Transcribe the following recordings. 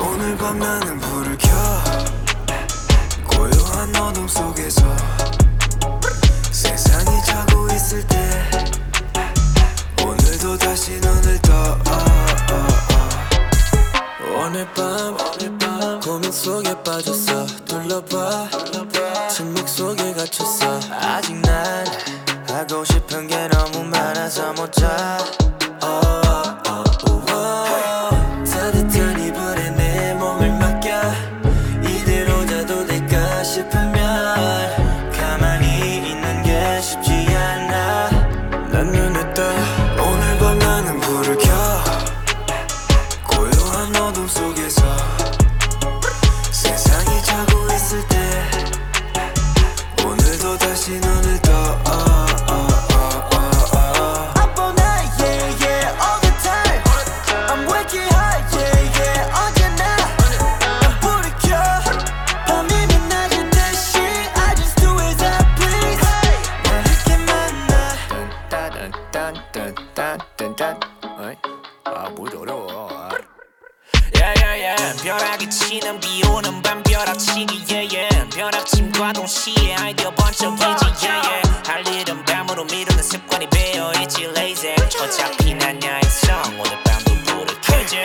오늘 밤 나는 불을 켜. 고요한 어둠 속에서 세상이 자고 있을 때 오늘도 다시 눈을 떠. 오늘 밤 오늘 밤 고민 속에 빠졌어. 둘러봐. 침묵 속에 갇혔어. 아직 난 하고 싶은 게 너무 많아서 못자. 아, 뭘 어려워. 야야야 벼락이 치는 비 오는 밤 벼락치기 yeah 벼락침과 동시에 아이디어 번쩍이지 yeah 할 일은 밤으로 미루는 습관이 배어있지 lazy. 어차피 난 야행성. 오늘 밤도 불을 켜지.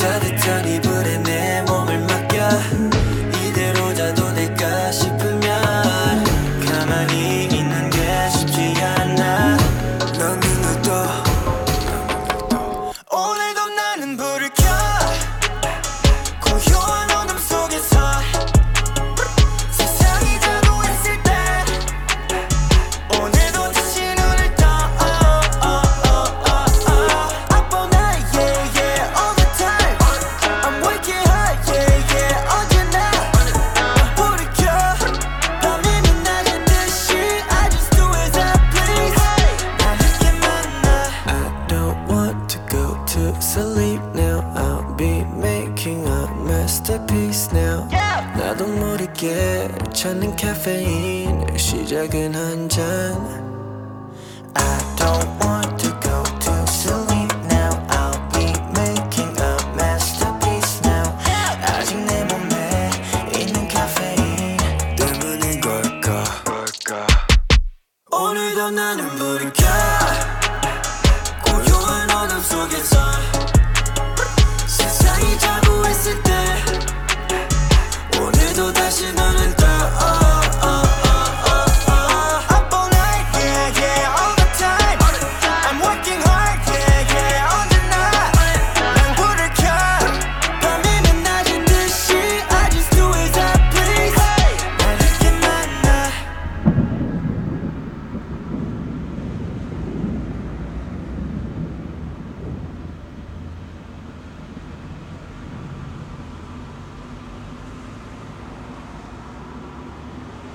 따뜻한 이 asleep now I'll be making a masterpiece now 나도 모르게 찾는 카페인 시작은 한잔 I don't want to go to sleep now I'll be making a masterpiece now 아직 내 몸에 있는 카페인 때문인 걸까 오늘도 나는 부를게 고요한 어둠 속에서